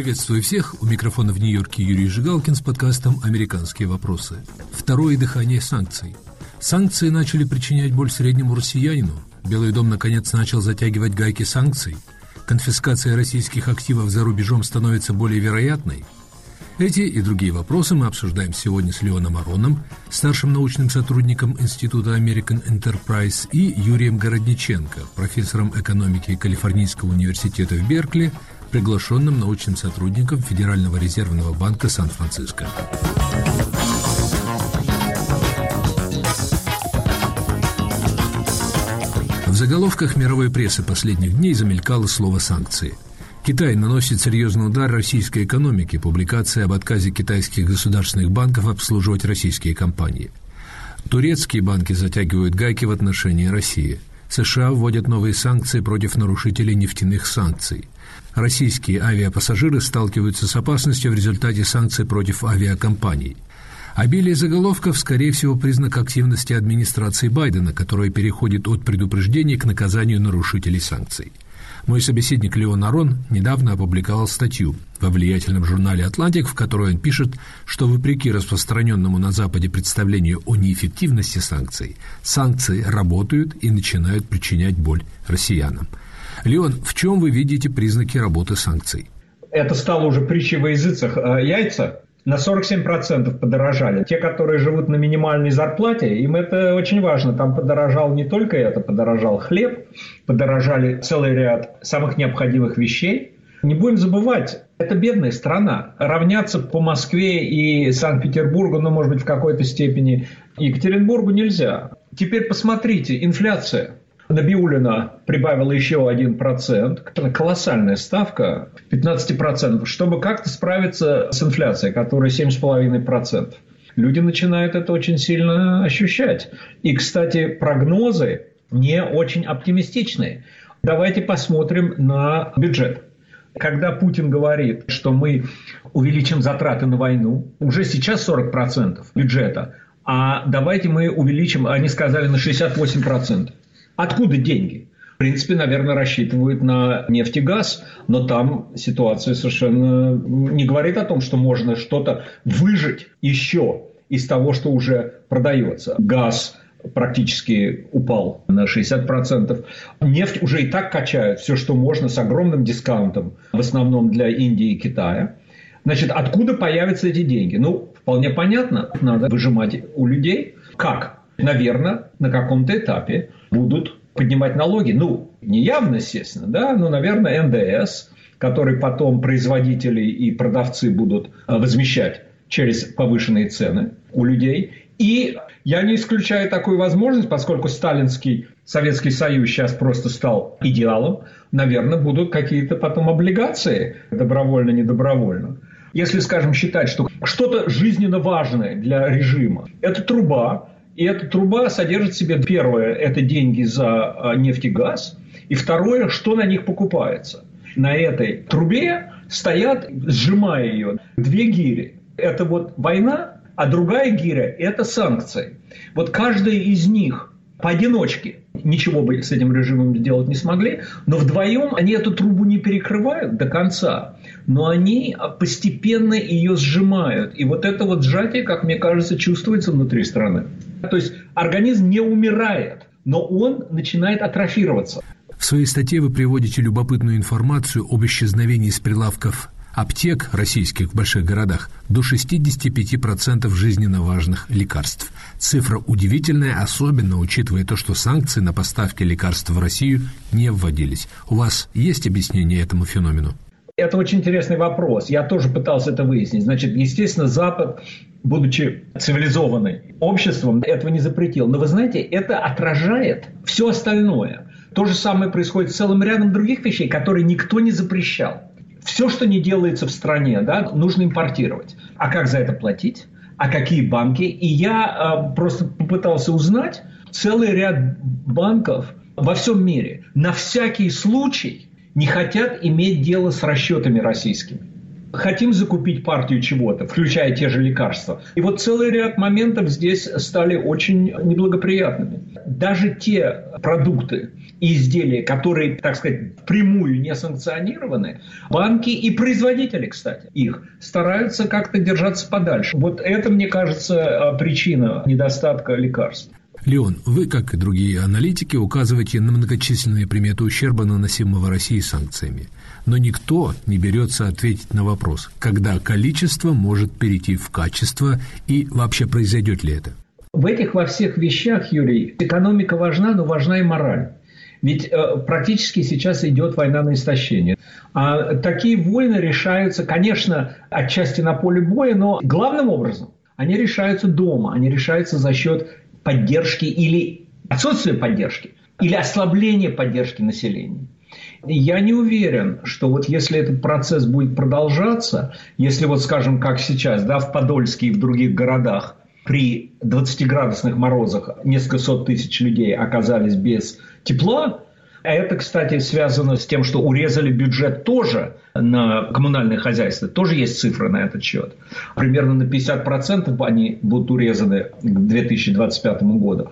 Приветствую всех. У микрофона в Нью-Йорке Юрий Жигалкин с подкастом «Американские вопросы». Второе дыхание санкций. Санкции начали причинять боль среднему россиянину. Белый дом наконец начал затягивать гайки санкций. Конфискация российских активов за рубежом становится более вероятной. Эти и другие вопросы мы обсуждаем сегодня с Леоном Ароном, старшим научным сотрудником Института American Enterprise, и Юрием Городниченко, профессором экономики Калифорнийского университета в Беркли – приглашенным научным сотрудником Федерального резервного банка Сан-Франциско. В заголовках мировой прессы последних дней замелькало слово «санкции». Китай наносит серьезный удар российской экономике. Публикация об отказе китайских государственных банков обслуживать российские компании. Турецкие банки затягивают гайки в отношении России. США вводят новые санкции против нарушителей нефтяных санкций – Российские авиапассажиры сталкиваются с опасностью в результате санкций против авиакомпаний. Обилие заголовков, скорее всего, признак активности администрации Байдена, которая переходит от предупреждений к наказанию нарушителей санкций. Мой собеседник Леон Арон недавно опубликовал статью во влиятельном журнале «Атлантик», в которой он пишет, что вопреки распространенному на Западе представлению о неэффективности санкций, санкции работают и начинают причинять боль россиянам – Леон, в чем вы видите признаки работы санкций? Это стало уже притчей во языцах. Э, яйца на 47% подорожали. Те, которые живут на минимальной зарплате, им это очень важно. Там подорожал не только это, подорожал хлеб, подорожали целый ряд самых необходимых вещей. Не будем забывать, это бедная страна. Равняться по Москве и Санкт-Петербургу, ну, может быть, в какой-то степени Екатеринбургу нельзя. Теперь посмотрите, инфляция. Набиулина прибавила еще 1%, колоссальная ставка, 15%, чтобы как-то справиться с инфляцией, которая 7,5%. Люди начинают это очень сильно ощущать. И, кстати, прогнозы не очень оптимистичные. Давайте посмотрим на бюджет. Когда Путин говорит, что мы увеличим затраты на войну, уже сейчас 40% бюджета, а давайте мы увеличим, они сказали, на 68%. Откуда деньги? В принципе, наверное, рассчитывают на нефть и газ, но там ситуация совершенно не говорит о том, что можно что-то выжить еще из того, что уже продается. Газ практически упал на 60%. Нефть уже и так качают все, что можно, с огромным дискаунтом, в основном для Индии и Китая. Значит, откуда появятся эти деньги? Ну, вполне понятно, надо выжимать у людей. Как? Наверное, на каком-то этапе будут поднимать налоги. Ну, не явно, естественно, да, но, наверное, НДС, который потом производители и продавцы будут э, возмещать через повышенные цены у людей. И я не исключаю такую возможность, поскольку сталинский Советский Союз сейчас просто стал идеалом, наверное, будут какие-то потом облигации, добровольно-недобровольно. Если, скажем, считать, что что-то жизненно важное для режима – это труба, и эта труба содержит в себе первое – это деньги за а, нефть и газ. И второе – что на них покупается. На этой трубе стоят, сжимая ее, две гири. Это вот война, а другая гиря – это санкции. Вот каждая из них поодиночке ничего бы с этим режимом сделать не смогли, но вдвоем они эту трубу не перекрывают до конца, но они постепенно ее сжимают. И вот это вот сжатие, как мне кажется, чувствуется внутри страны. То есть организм не умирает, но он начинает атрофироваться. В своей статье вы приводите любопытную информацию об исчезновении с прилавков аптек российских в больших городах до 65% жизненно важных лекарств. Цифра удивительная, особенно учитывая то, что санкции на поставки лекарств в Россию не вводились. У вас есть объяснение этому феномену? Это очень интересный вопрос. Я тоже пытался это выяснить. Значит, естественно, Запад, будучи цивилизованным обществом, этого не запретил. Но вы знаете, это отражает все остальное. То же самое происходит с целым рядом других вещей, которые никто не запрещал. Все, что не делается в стране, да, нужно импортировать. А как за это платить? А какие банки? И я э, просто попытался узнать целый ряд банков во всем мире на всякий случай не хотят иметь дело с расчетами российскими. Хотим закупить партию чего-то, включая те же лекарства. И вот целый ряд моментов здесь стали очень неблагоприятными. Даже те продукты и изделия, которые, так сказать, прямую не санкционированы, банки и производители, кстати, их стараются как-то держаться подальше. Вот это, мне кажется, причина недостатка лекарств. Леон, вы, как и другие аналитики, указываете на многочисленные приметы ущерба, наносимого России санкциями – но никто не берется ответить на вопрос, когда количество может перейти в качество и вообще произойдет ли это. В этих во всех вещах, Юрий, экономика важна, но важна и мораль. Ведь э, практически сейчас идет война на истощение. А такие войны решаются, конечно, отчасти на поле боя, но главным образом они решаются дома, они решаются за счет поддержки или отсутствия поддержки, или ослабления поддержки населения. Я не уверен, что вот если этот процесс будет продолжаться, если вот, скажем, как сейчас, да, в Подольске и в других городах при 20-градусных морозах несколько сот тысяч людей оказались без тепла, а это, кстати, связано с тем, что урезали бюджет тоже на коммунальное хозяйство. Тоже есть цифры на этот счет. Примерно на 50% они будут урезаны к 2025 году.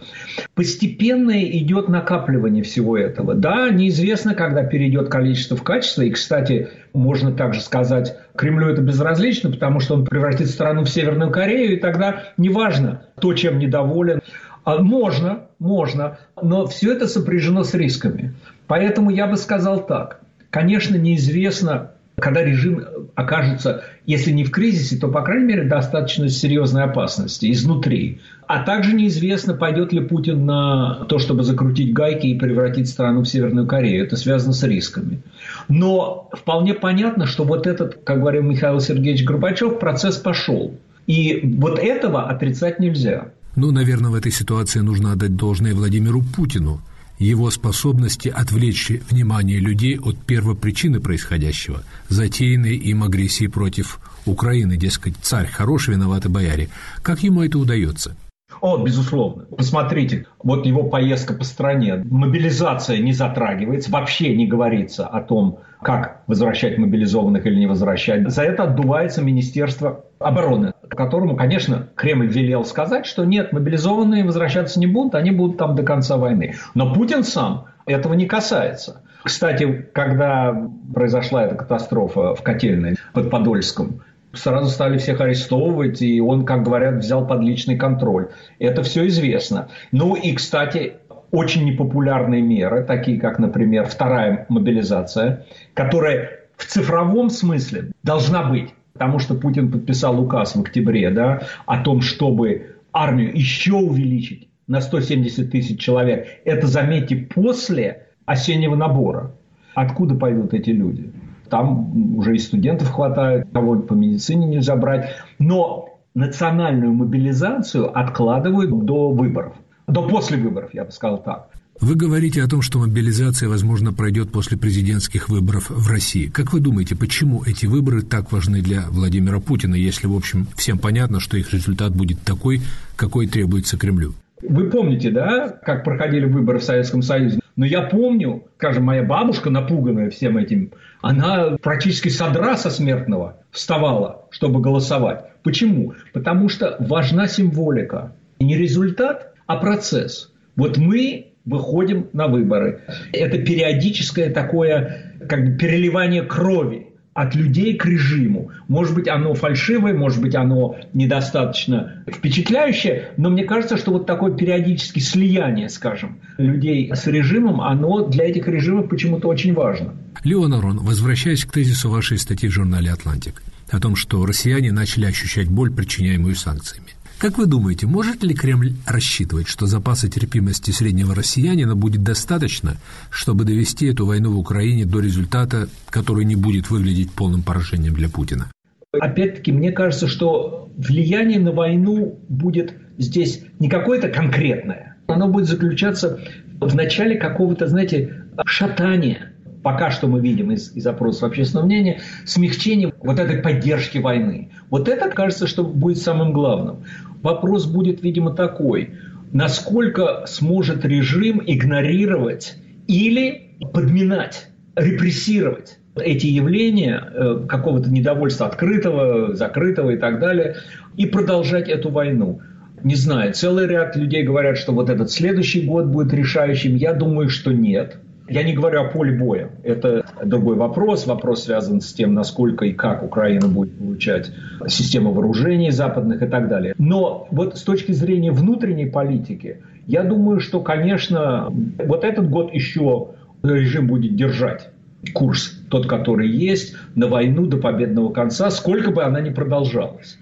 Постепенно идет накапливание всего этого. Да, неизвестно, когда перейдет количество в качество. И, кстати, можно также сказать, Кремлю это безразлично, потому что он превратит страну в Северную Корею, и тогда неважно, кто чем недоволен. А можно, можно, но все это сопряжено с рисками. Поэтому я бы сказал так. Конечно, неизвестно, когда режим окажется, если не в кризисе, то, по крайней мере, достаточно серьезной опасности изнутри. А также неизвестно, пойдет ли Путин на то, чтобы закрутить гайки и превратить страну в Северную Корею. Это связано с рисками. Но вполне понятно, что вот этот, как говорил Михаил Сергеевич Горбачев, процесс пошел. И вот этого отрицать нельзя. Ну, наверное, в этой ситуации нужно отдать должное Владимиру Путину, его способности отвлечь внимание людей от первопричины происходящего, затеянной им агрессии против Украины, дескать, царь хорош, виноваты бояре. Как ему это удается? О, безусловно. Посмотрите, вот его поездка по стране. Мобилизация не затрагивается, вообще не говорится о том, как возвращать мобилизованных или не возвращать. За это отдувается Министерство обороны, которому, конечно, Кремль велел сказать, что нет, мобилизованные возвращаться не будут, они будут там до конца войны. Но Путин сам этого не касается. Кстати, когда произошла эта катастрофа в котельной под Подольском, сразу стали всех арестовывать, и он, как говорят, взял под личный контроль. Это все известно. Ну и, кстати, очень непопулярные меры, такие как, например, вторая мобилизация, которая в цифровом смысле должна быть, потому что Путин подписал указ в октябре да, о том, чтобы армию еще увеличить на 170 тысяч человек. Это, заметьте, после осеннего набора. Откуда пойдут эти люди? Там уже и студентов хватает, кого по медицине нельзя брать. Но национальную мобилизацию откладывают до выборов. До после выборов, я бы сказал так. Вы говорите о том, что мобилизация, возможно, пройдет после президентских выборов в России. Как вы думаете, почему эти выборы так важны для Владимира Путина, если, в общем, всем понятно, что их результат будет такой, какой требуется Кремлю? Вы помните, да, как проходили выборы в Советском Союзе? Но я помню, скажем, моя бабушка, напуганная всем этим, она практически с одра со смертного вставала, чтобы голосовать. Почему? Потому что важна символика. И не результат, а процесс. Вот мы выходим на выборы. Это периодическое такое как бы переливание крови от людей к режиму. Может быть, оно фальшивое, может быть, оно недостаточно впечатляющее, но мне кажется, что вот такое периодическое слияние, скажем, людей с режимом, оно для этих режимов почему-то очень важно. Леон Арон, возвращаясь к тезису вашей статьи в журнале «Атлантик» о том, что россияне начали ощущать боль, причиняемую санкциями. Как вы думаете, может ли Кремль рассчитывать, что запаса терпимости среднего россиянина будет достаточно, чтобы довести эту войну в Украине до результата, который не будет выглядеть полным поражением для Путина? Опять-таки, мне кажется, что влияние на войну будет здесь не какое-то конкретное. Оно будет заключаться в начале какого-то, знаете, шатания пока что мы видим из, из опросов общественного мнения, смягчение вот этой поддержки войны. Вот это, кажется, что будет самым главным. Вопрос будет, видимо, такой. Насколько сможет режим игнорировать или подминать, репрессировать эти явления э, какого-то недовольства открытого, закрытого и так далее, и продолжать эту войну. Не знаю, целый ряд людей говорят, что вот этот следующий год будет решающим. Я думаю, что нет. Я не говорю о поле боя. Это другой вопрос. Вопрос связан с тем, насколько и как Украина будет получать систему вооружений западных и так далее. Но вот с точки зрения внутренней политики, я думаю, что, конечно, вот этот год еще режим будет держать курс, тот, который есть, на войну до победного конца, сколько бы она ни продолжалась.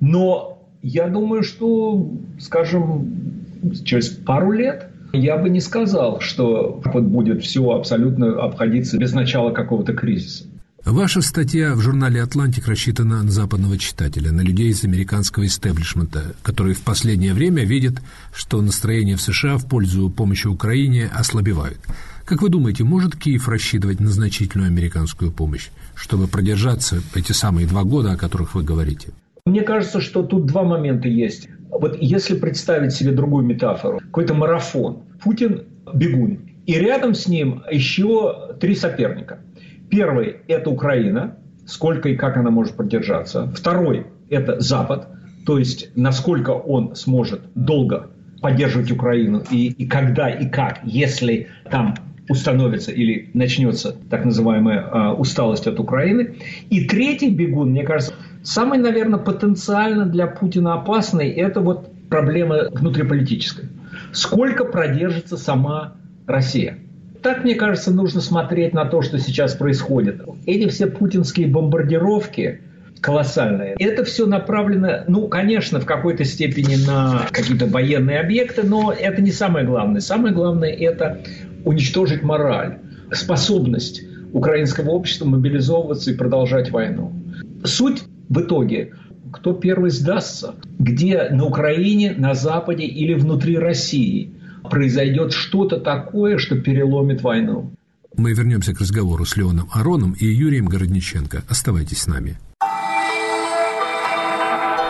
Но я думаю, что, скажем, через пару лет я бы не сказал, что вот будет все абсолютно обходиться без начала какого-то кризиса. Ваша статья в журнале «Атлантик» рассчитана на западного читателя, на людей из американского истеблишмента, которые в последнее время видят, что настроения в США в пользу помощи Украине ослабевают. Как вы думаете, может Киев рассчитывать на значительную американскую помощь, чтобы продержаться эти самые два года, о которых вы говорите? Мне кажется, что тут два момента есть. Вот если представить себе другую метафору, какой-то марафон, Путин бегун, и рядом с ним еще три соперника. Первый – это Украина, сколько и как она может продержаться. Второй – это Запад, то есть насколько он сможет долго поддерживать Украину и, и когда и как, если там установится или начнется так называемая э, усталость от Украины. И третий бегун, мне кажется, Самый, наверное, потенциально для Путина опасный – это вот проблема внутриполитическая. Сколько продержится сама Россия? Так, мне кажется, нужно смотреть на то, что сейчас происходит. Эти все путинские бомбардировки колоссальные. Это все направлено, ну, конечно, в какой-то степени на какие-то военные объекты, но это не самое главное. Самое главное – это уничтожить мораль, способность украинского общества мобилизовываться и продолжать войну. Суть в итоге кто первый сдастся, где на Украине, на Западе или внутри России произойдет что-то такое, что переломит войну. Мы вернемся к разговору с Леоном Ароном и Юрием Городниченко. Оставайтесь с нами.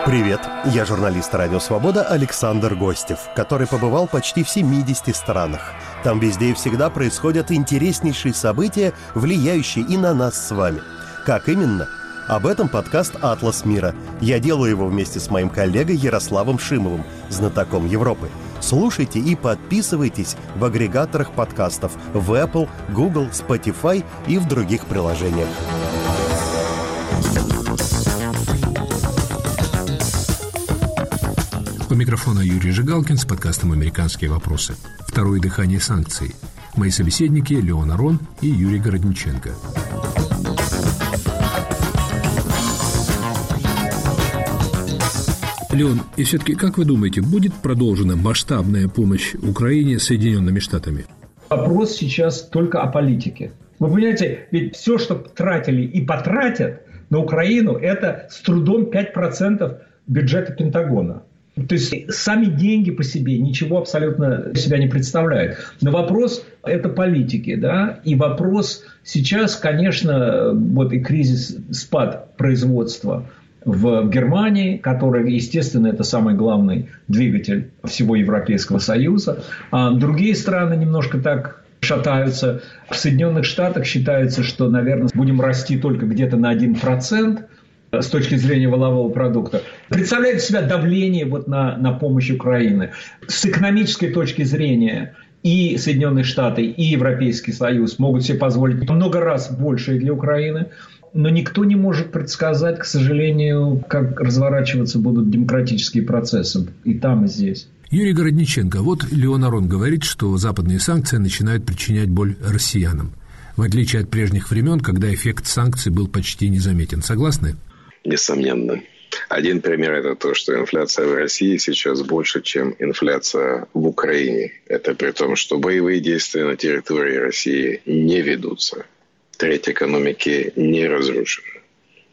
Привет, я журналист «Радио Свобода» Александр Гостев, который побывал почти в 70 странах. Там везде и всегда происходят интереснейшие события, влияющие и на нас с вами. Как именно – об этом подкаст «Атлас мира». Я делаю его вместе с моим коллегой Ярославом Шимовым, знатоком Европы. Слушайте и подписывайтесь в агрегаторах подкастов в Apple, Google, Spotify и в других приложениях. У микрофона Юрий Жигалкин с подкастом «Американские вопросы». Второе дыхание санкций. Мои собеседники Леон Арон и Юрий Городниченко. Леон, и все-таки, как вы думаете, будет продолжена масштабная помощь Украине Соединенными Штатами? Вопрос сейчас только о политике. Вы понимаете, ведь все, что тратили и потратят на Украину, это с трудом 5% бюджета Пентагона. То есть сами деньги по себе ничего абсолютно себя не представляют. Но вопрос – это политики. Да? И вопрос сейчас, конечно, вот и кризис, спад производства – в Германии, которая, естественно, это самый главный двигатель всего Европейского Союза. А другие страны немножко так шатаются. В Соединенных Штатах считается, что, наверное, будем расти только где-то на 1% с точки зрения волового продукта. Представляет себя давление вот на, на помощь Украины. С экономической точки зрения и Соединенные Штаты, и Европейский Союз могут себе позволить много раз больше для Украины но никто не может предсказать, к сожалению, как разворачиваться будут демократические процессы и там, и здесь. Юрий Городниченко, вот Леон Арон говорит, что западные санкции начинают причинять боль россиянам, в отличие от прежних времен, когда эффект санкций был почти незаметен. Согласны? Несомненно. Один пример – это то, что инфляция в России сейчас больше, чем инфляция в Украине. Это при том, что боевые действия на территории России не ведутся треть экономики не разрушена.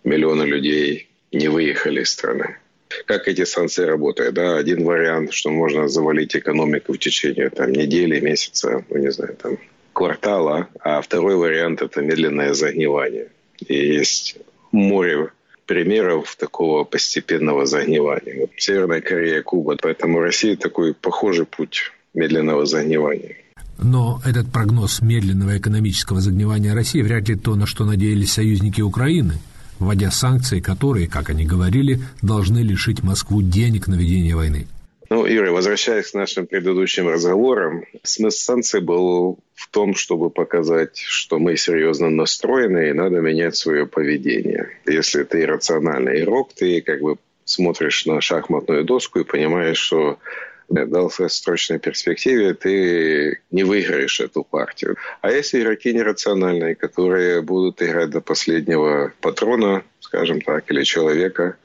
Миллионы людей не выехали из страны. Как эти санкции работают? Да, один вариант, что можно завалить экономику в течение там, недели, месяца, ну не знаю, там, квартала, а второй вариант – это медленное загнивание. И есть море примеров такого постепенного загнивания. Вот Северная Корея, Куба. Поэтому Россия такой похожий путь медленного загнивания. Но этот прогноз медленного экономического загнивания России вряд ли то, на что надеялись союзники Украины, вводя санкции, которые, как они говорили, должны лишить Москву денег на ведение войны. Ну, Юрий, возвращаясь к нашим предыдущим разговорам, смысл санкций был в том, чтобы показать, что мы серьезно настроены и надо менять свое поведение. Если ты иррациональный игрок, ты как бы смотришь на шахматную доску и понимаешь, что в долгосрочной перспективе ты не выиграешь эту партию. А если игроки нерациональные, которые будут играть до последнего патрона, скажем так, или человека,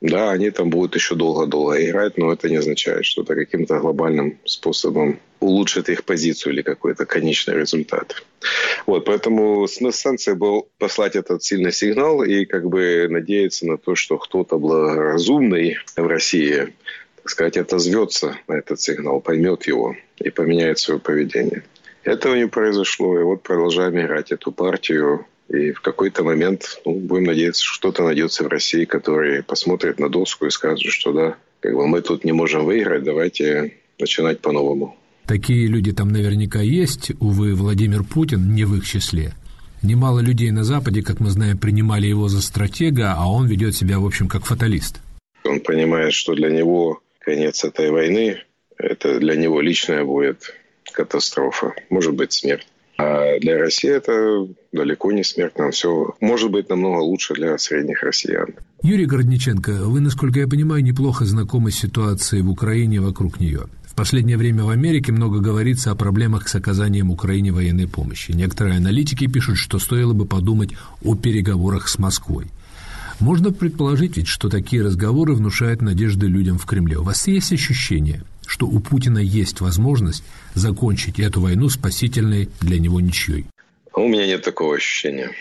да, они там будут еще долго-долго играть, но это не означает, что это каким-то глобальным способом улучшит их позицию или какой-то конечный результат. Вот, поэтому смысл санкций был послать этот сильный сигнал и как бы надеяться на то, что кто-то благоразумный в России, так сказать, отозвется на этот сигнал, поймет его и поменяет свое поведение. Этого не произошло, и вот продолжаем играть эту партию и в какой-то момент, ну, будем надеяться, что кто-то найдется в России, который посмотрит на доску и скажет, что да, как бы мы тут не можем выиграть, давайте начинать по-новому. Такие люди там наверняка есть. Увы, Владимир Путин не в их числе. Немало людей на Западе, как мы знаем, принимали его за стратега, а он ведет себя, в общем, как фаталист. Он понимает, что для него конец этой войны, это для него личная будет катастрофа, может быть смерть. А для России это далеко не смертно. Все может быть намного лучше для средних россиян. Юрий Городниченко, вы, насколько я понимаю, неплохо знакомы с ситуацией в Украине вокруг нее. В последнее время в Америке много говорится о проблемах с оказанием Украине военной помощи. Некоторые аналитики пишут, что стоило бы подумать о переговорах с Москвой. Можно предположить ведь, что такие разговоры внушают надежды людям в Кремле. У вас есть ощущение, что у Путина есть возможность закончить эту войну спасительной для него ничьей? У меня нет такого ощущения.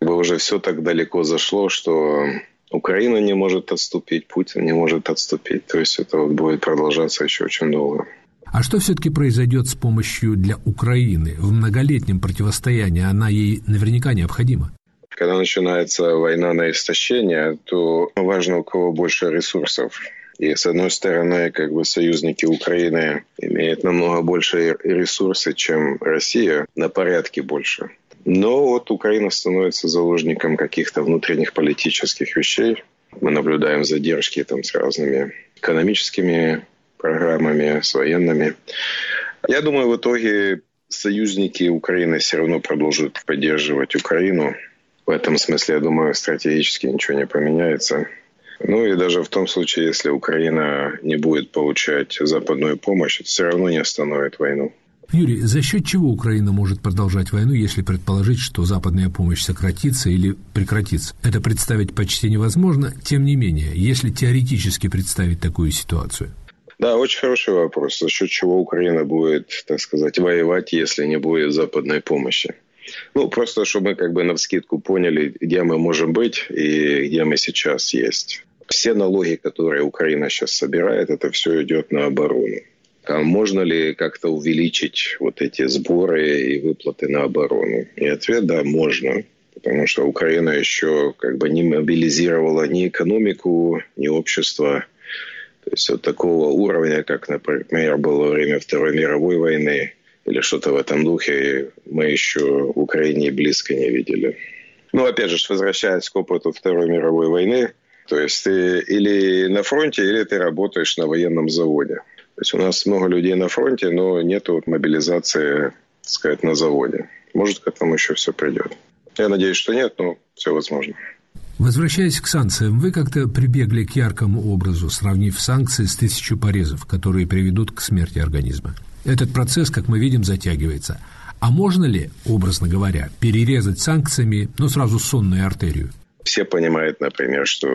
Уже все так далеко зашло, что Украина не может отступить, Путин не может отступить. То есть это вот будет продолжаться еще очень долго. А что все-таки произойдет с помощью для Украины в многолетнем противостоянии? Она ей наверняка необходима. Когда начинается война на истощение, то важно, у кого больше ресурсов. И с одной стороны, как бы союзники Украины имеют намного больше ресурсы, чем Россия, на порядке больше. Но вот Украина становится заложником каких-то внутренних политических вещей. Мы наблюдаем задержки там с разными экономическими программами, с военными. Я думаю, в итоге союзники Украины все равно продолжат поддерживать Украину. В этом смысле, я думаю, стратегически ничего не поменяется. Ну и даже в том случае, если Украина не будет получать западную помощь, это все равно не остановит войну. Юрий, за счет чего Украина может продолжать войну, если предположить, что западная помощь сократится или прекратится? Это представить почти невозможно. Тем не менее, если теоретически представить такую ситуацию. Да, очень хороший вопрос. За счет чего Украина будет, так сказать, воевать, если не будет западной помощи? Ну, просто чтобы мы как бы на вскидку поняли, где мы можем быть и где мы сейчас есть. Все налоги, которые Украина сейчас собирает, это все идет на оборону. А можно ли как-то увеличить вот эти сборы и выплаты на оборону? И ответ – да, можно. Потому что Украина еще как бы не мобилизировала ни экономику, ни общество. То есть вот такого уровня, как, например, было во время Второй мировой войны или что-то в этом духе, мы еще в Украине близко не видели. Ну, опять же, возвращаясь к опыту Второй мировой войны, то есть ты или на фронте, или ты работаешь на военном заводе. То есть у нас много людей на фронте, но нет вот мобилизации, так сказать, на заводе. Может, к этому еще все придет. Я надеюсь, что нет, но все возможно. Возвращаясь к санкциям, вы как-то прибегли к яркому образу, сравнив санкции с тысячу порезов, которые приведут к смерти организма. Этот процесс, как мы видим, затягивается. А можно ли, образно говоря, перерезать санкциями, ну, сразу сонную артерию? Все понимают, например, что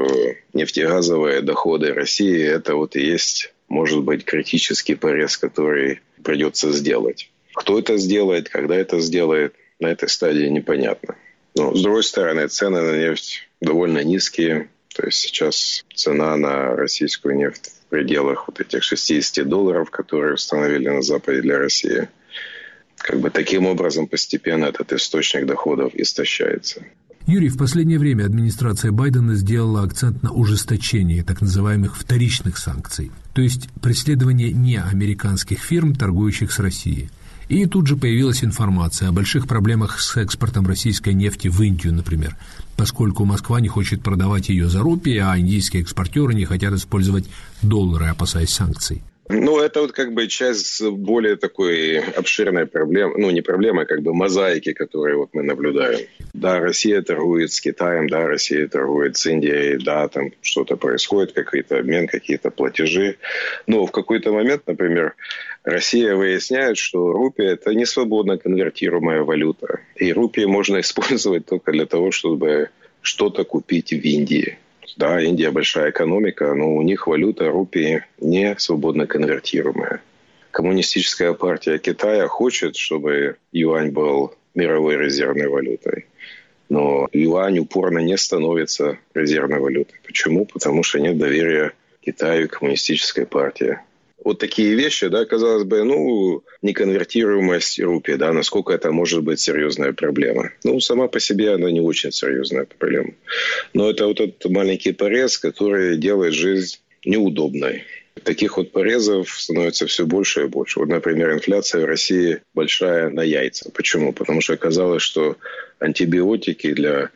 нефтегазовые доходы России – это вот и есть может быть критический порез, который придется сделать. Кто это сделает, когда это сделает, на этой стадии непонятно. Но, с другой стороны, цены на нефть довольно низкие. То есть сейчас цена на российскую нефть пределах вот этих 60 долларов, которые установили на Западе для России. Как бы таким образом постепенно этот источник доходов истощается. Юрий, в последнее время администрация Байдена сделала акцент на ужесточении так называемых вторичных санкций, то есть преследование не американских фирм, торгующих с Россией. И тут же появилась информация о больших проблемах с экспортом российской нефти в Индию, например, поскольку Москва не хочет продавать ее за рупии, а индийские экспортеры не хотят использовать доллары, опасаясь санкций. Ну, это вот как бы часть более такой обширной проблемы, ну, не проблемы, а как бы мозаики, которые вот мы наблюдаем. Да, Россия торгует с Китаем, да, Россия торгует с Индией, да, там что-то происходит, какой-то обмен, какие-то платежи. Но в какой-то момент, например, Россия выясняет, что рупия – это не свободно конвертируемая валюта. И рупии можно использовать только для того, чтобы что-то купить в Индии. Да, Индия большая экономика, но у них валюта рупии не свободно конвертируемая. Коммунистическая партия Китая хочет, чтобы юань был мировой резервной валютой. Но юань упорно не становится резервной валютой. Почему? Потому что нет доверия Китаю и коммунистической партии вот такие вещи, да, казалось бы, ну, неконвертируемость рупии, да, насколько это может быть серьезная проблема. Ну, сама по себе она не очень серьезная проблема. Но это вот этот маленький порез, который делает жизнь неудобной. Таких вот порезов становится все больше и больше. Вот, например, инфляция в России большая на яйца. Почему? Потому что оказалось, что антибиотики для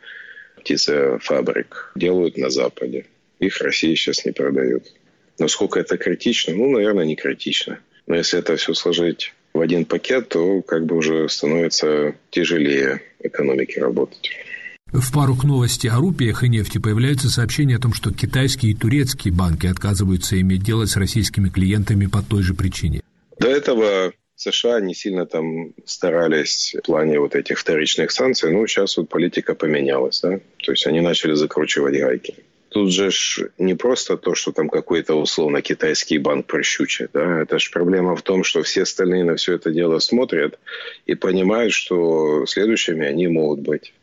птицефабрик делают на Западе. Их в России сейчас не продают. Насколько это критично? Ну, наверное, не критично. Но если это все сложить в один пакет, то как бы уже становится тяжелее экономике работать. В пару к новости о рупиях и нефти появляются сообщения о том, что китайские и турецкие банки отказываются иметь дело с российскими клиентами по той же причине. До этого США не сильно там старались в плане вот этих вторичных санкций, но сейчас вот политика поменялась, да, то есть они начали закручивать гайки тут же ж не просто то, что там какой-то условно китайский банк прощучит. Да? Это же проблема в том, что все остальные на все это дело смотрят и понимают, что следующими они могут быть.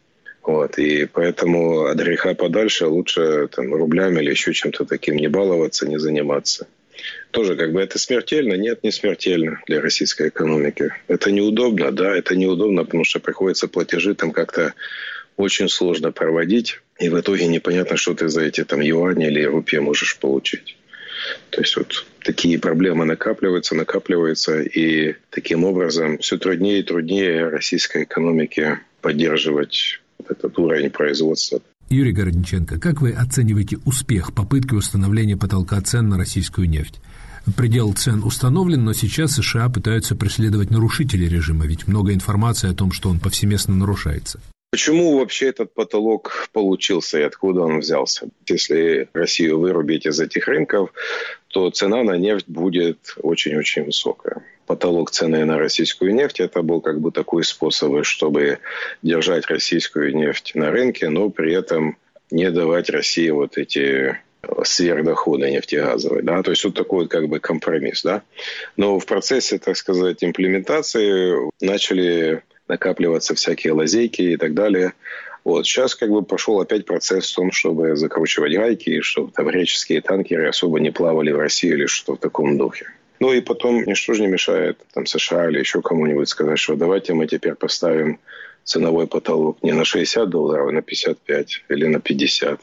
Вот, и поэтому от греха подальше лучше там, рублями или еще чем-то таким не баловаться, не заниматься. Тоже как бы это смертельно? Нет, не смертельно для российской экономики. Это неудобно, да, это неудобно, потому что приходится платежи там как-то очень сложно проводить, и в итоге непонятно, что ты за эти там юани или рупии можешь получить. То есть вот такие проблемы накапливаются, накапливаются, и таким образом все труднее и труднее российской экономике поддерживать этот уровень производства. Юрий Городниченко, как вы оцениваете успех попытки установления потолка цен на российскую нефть? Предел цен установлен, но сейчас США пытаются преследовать нарушителей режима, ведь много информации о том, что он повсеместно нарушается. Почему вообще этот потолок получился и откуда он взялся? Если Россию вырубить из этих рынков, то цена на нефть будет очень-очень высокая. Потолок цены на российскую нефть – это был как бы такой способ, чтобы держать российскую нефть на рынке, но при этом не давать России вот эти сверхдоходы нефтегазовые, да, то есть вот такой как бы компромисс, да. Но в процессе, так сказать, имплементации начали накапливаться всякие лазейки и так далее. Вот сейчас как бы пошел опять процесс в том, чтобы закручивать гайки, чтобы там греческие танкеры особо не плавали в России или что в таком духе. Ну и потом ничто же не мешает там США или еще кому-нибудь сказать, что давайте мы теперь поставим ценовой потолок не на 60 долларов, а на 55 или на 50.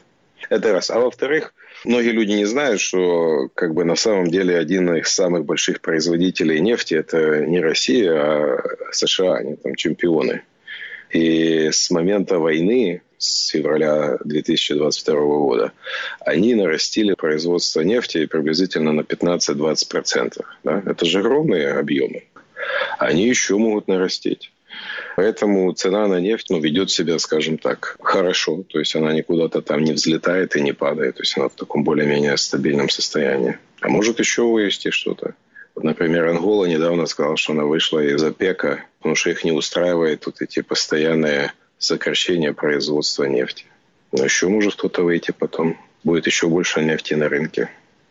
Это раз. А во-вторых, многие люди не знают, что как бы на самом деле один из самых больших производителей нефти это не Россия, а США, они там чемпионы. И с момента войны, с февраля 2022 года, они нарастили производство нефти приблизительно на 15-20%. Да? Это же огромные объемы. Они еще могут нарастить. Поэтому цена на нефть ну, ведет себя, скажем так, хорошо. То есть она никуда-то там не взлетает и не падает. То есть она в таком более-менее стабильном состоянии. А может еще вывести что-то. Вот, например, Ангола недавно сказала, что она вышла из ОПЕКа, потому что их не устраивает вот эти постоянные сокращения производства нефти. Но еще может кто-то выйти потом. Будет еще больше нефти на рынке.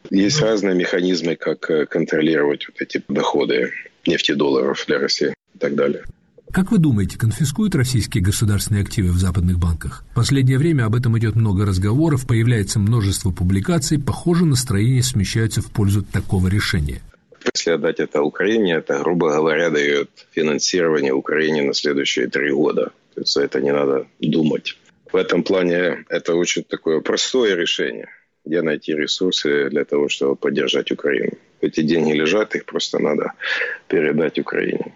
Есть разные механизмы, как э, контролировать вот эти доходы нефтедолларов для России и так далее. Как вы думаете, конфискуют российские государственные активы в западных банках? В последнее время об этом идет много разговоров, появляется множество публикаций, похоже, настроения смещаются в пользу такого решения. Если отдать это Украине, это, грубо говоря, дает финансирование Украине на следующие три года. То есть за это не надо думать. В этом плане это очень такое простое решение. Где найти ресурсы для того, чтобы поддержать Украину. Эти деньги лежат, их просто надо передать Украине.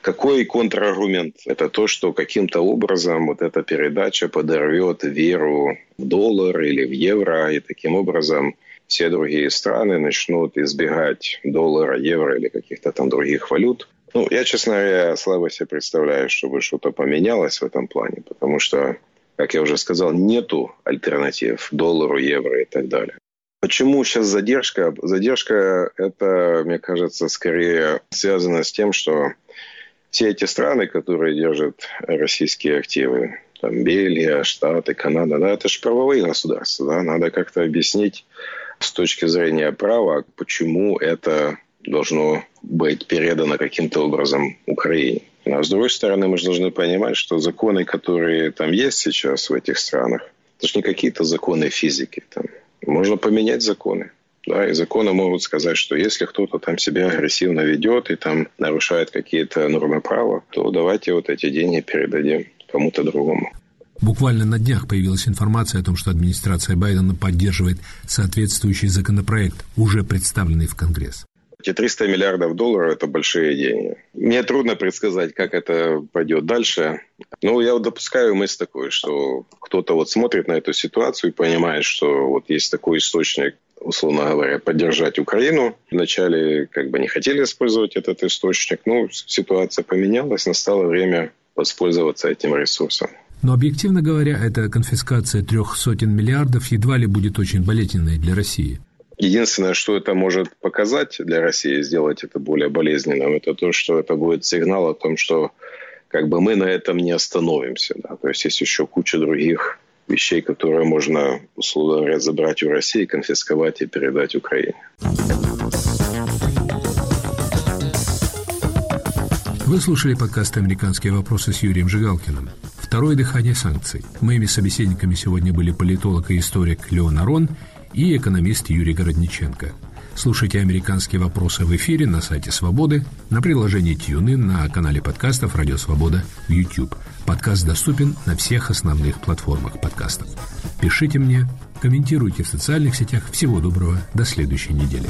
Какой контраргумент? Это то, что каким-то образом вот эта передача подорвет веру в доллар или в евро, и таким образом все другие страны начнут избегать доллара, евро или каких-то там других валют. Ну, я, честно говоря, слабо себе представляю, чтобы что-то поменялось в этом плане, потому что, как я уже сказал, нету альтернатив доллару, евро и так далее. Почему сейчас задержка? Задержка – это, мне кажется, скорее связано с тем, что все эти страны, которые держат российские активы, там Бельгия, Штаты, Канада, да, это же правовые государства, да, надо как-то объяснить с точки зрения права, почему это должно быть передано каким-то образом Украине. А с другой стороны, мы же должны понимать, что законы, которые там есть сейчас в этих странах, это же не какие-то законы физики. Там. Можно поменять законы. Да, и законы могут сказать, что если кто-то там себя агрессивно ведет и там нарушает какие-то нормы права, то давайте вот эти деньги передадим кому-то другому. Буквально на днях появилась информация о том, что администрация Байдена поддерживает соответствующий законопроект, уже представленный в Конгресс. Эти 300 миллиардов долларов – это большие деньги. Мне трудно предсказать, как это пойдет дальше. Но я вот допускаю мысль такую, что кто-то вот смотрит на эту ситуацию и понимает, что вот есть такой источник, условно говоря, поддержать Украину. Вначале как бы не хотели использовать этот источник, но ситуация поменялась, настало время воспользоваться этим ресурсом. Но объективно говоря, эта конфискация трех сотен миллиардов едва ли будет очень болезненной для России. Единственное, что это может показать для России, сделать это более болезненным, это то, что это будет сигнал о том, что как бы мы на этом не остановимся. Да? То есть есть еще куча других вещей, которые можно, условно говоря, забрать у России, конфисковать и передать Украине. Вы слушали подкаст «Американские вопросы» с Юрием Жигалкиным. Второе дыхание санкций. Моими собеседниками сегодня были политолог и историк Леон Арон и экономист Юрий Городниченко. Слушайте «Американские вопросы» в эфире на сайте «Свободы», на приложении TuneIn, на канале подкастов «Радио Свобода» в YouTube. Подкаст доступен на всех основных платформах подкастов. Пишите мне, комментируйте в социальных сетях. Всего доброго, до следующей недели.